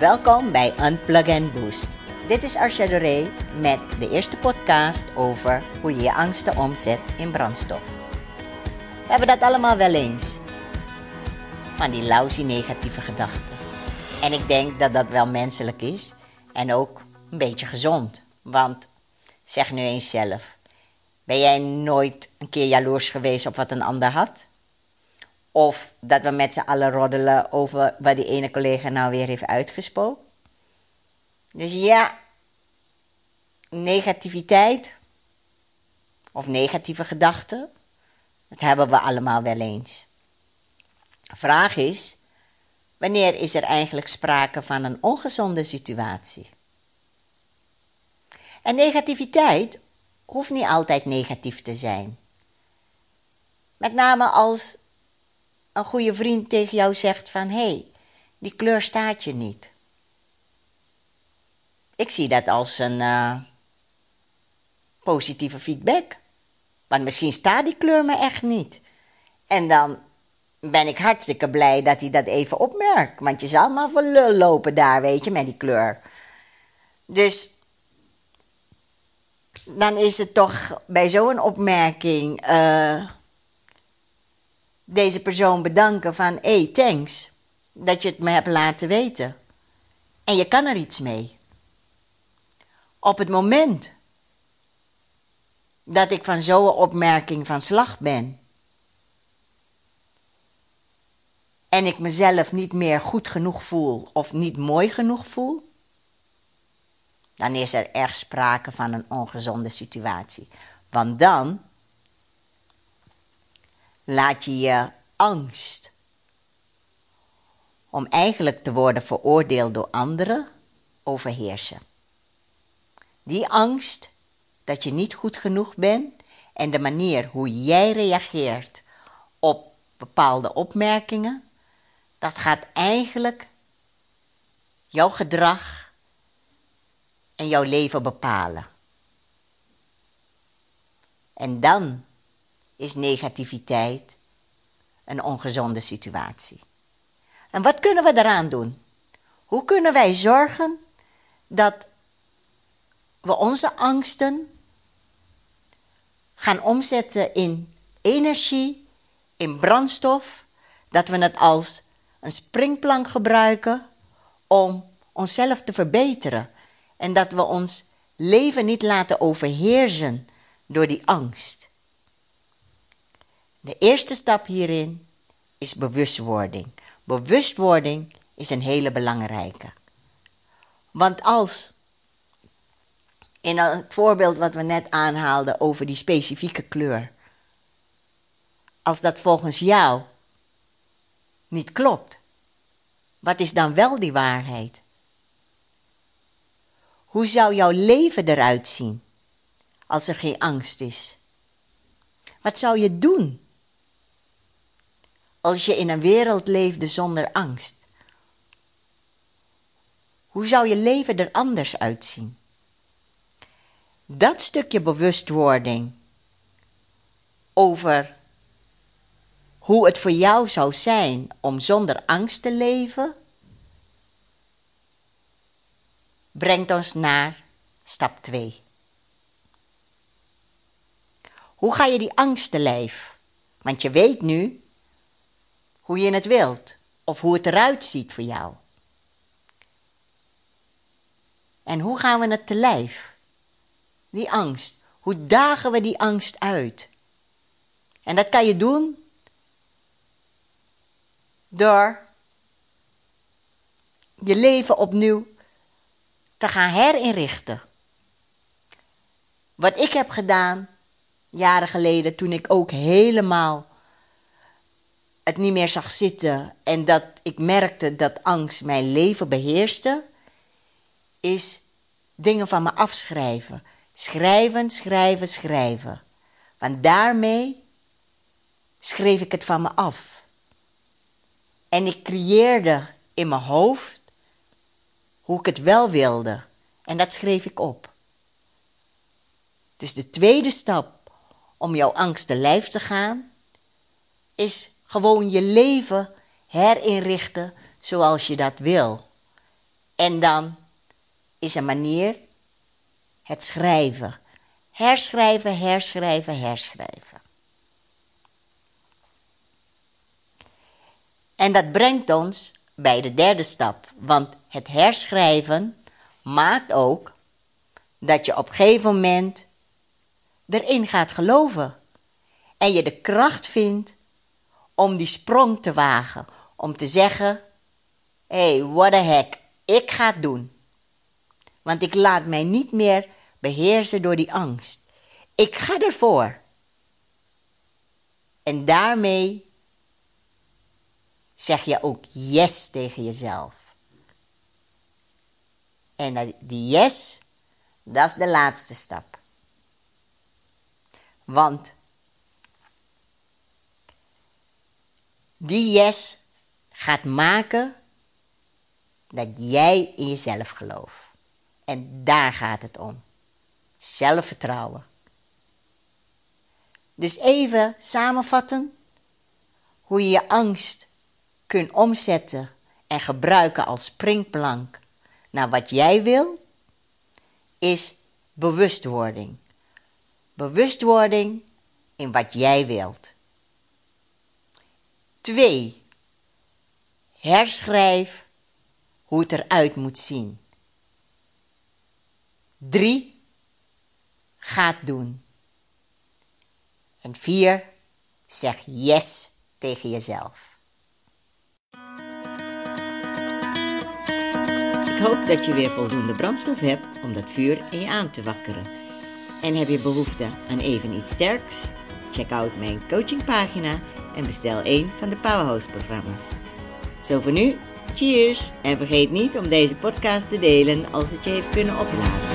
Welkom bij Unplug and Boost. Dit is Arsha Doré met de eerste podcast over hoe je je angsten omzet in brandstof. We hebben dat allemaal wel eens. Van die lousy negatieve gedachten. En ik denk dat dat wel menselijk is en ook een beetje gezond. Want zeg nu eens zelf, ben jij nooit een keer jaloers geweest op wat een ander had? Of dat we met z'n allen roddelen over wat die ene collega nou weer heeft uitgesproken. Dus ja, negativiteit of negatieve gedachten, dat hebben we allemaal wel eens. Vraag is, wanneer is er eigenlijk sprake van een ongezonde situatie? En negativiteit hoeft niet altijd negatief te zijn. Met name als een goede vriend tegen jou zegt van hé, hey, die kleur staat je niet. Ik zie dat als een uh, positieve feedback. Want misschien staat die kleur me echt niet. En dan ben ik hartstikke blij dat hij dat even opmerkt. Want je zal maar voor lul lopen daar, weet je, met die kleur. Dus dan is het toch bij zo'n opmerking. Uh, deze persoon bedanken van hé, hey, thanks dat je het me hebt laten weten. En je kan er iets mee. Op het moment dat ik van zo'n opmerking van slag ben en ik mezelf niet meer goed genoeg voel of niet mooi genoeg voel, dan is er erg sprake van een ongezonde situatie. Want dan laat je je angst om eigenlijk te worden veroordeeld door anderen overheersen. Die angst dat je niet goed genoeg bent en de manier hoe jij reageert op bepaalde opmerkingen, dat gaat eigenlijk jouw gedrag en jouw leven bepalen. En dan is negativiteit een ongezonde situatie. En wat kunnen we daaraan doen? Hoe kunnen wij zorgen dat we onze angsten gaan omzetten in energie, in brandstof, dat we het als een springplank gebruiken om onszelf te verbeteren en dat we ons leven niet laten overheersen door die angst. De eerste stap hierin is bewustwording. Bewustwording is een hele belangrijke. Want als in het voorbeeld wat we net aanhaalden over die specifieke kleur, als dat volgens jou niet klopt, wat is dan wel die waarheid? Hoe zou jouw leven eruit zien als er geen angst is? Wat zou je doen als je in een wereld leefde zonder angst? Hoe zou je leven er anders uitzien? Dat stukje bewustwording over hoe het voor jou zou zijn om zonder angst te leven, brengt ons naar stap 2. Hoe ga je die angst te lijf? Want je weet nu hoe je het wilt of hoe het eruit ziet voor jou. En hoe gaan we het te lijf? Die angst. Hoe dagen we die angst uit? En dat kan je doen door je leven opnieuw te gaan herinrichten. Wat ik heb gedaan jaren geleden, toen ik ook helemaal het niet meer zag zitten en dat ik merkte dat angst mijn leven beheerste, is dingen van me afschrijven. Schrijven, schrijven, schrijven. Want daarmee schreef ik het van me af. En ik creëerde in mijn hoofd hoe ik het wel wilde. En dat schreef ik op. Dus de tweede stap om jouw angst te lijf te gaan, is gewoon je leven herinrichten zoals je dat wil. En dan is een manier het schrijven. Herschrijven, herschrijven, herschrijven. En dat brengt ons bij de derde stap, want het herschrijven maakt ook dat je op een gegeven moment erin gaat geloven. En je de kracht vindt om die sprong te wagen. Om te zeggen: hey, what the heck, ik ga het doen. Want ik laat mij niet meer beheersen door die angst. Ik ga ervoor. En daarmee zeg je ook yes tegen jezelf. En die yes, dat is de laatste stap. Want die yes gaat maken dat jij in jezelf gelooft. En daar gaat het om. Zelfvertrouwen. Dus even samenvatten hoe je je angst kunt omzetten en gebruiken als springplank naar wat jij wil, is bewustwording. Bewustwording in wat jij wilt. 2. Herschrijf hoe het eruit moet zien. 3. Ga het doen. En 4. Zeg yes tegen jezelf. Ik hoop dat je weer voldoende brandstof hebt om dat vuur in je aan te wakkeren. En heb je behoefte aan even iets sterks? Check out mijn coachingpagina en bestel een van de Powerhouse-programma's. Zo voor nu, cheers! En vergeet niet om deze podcast te delen als het je heeft kunnen opladen.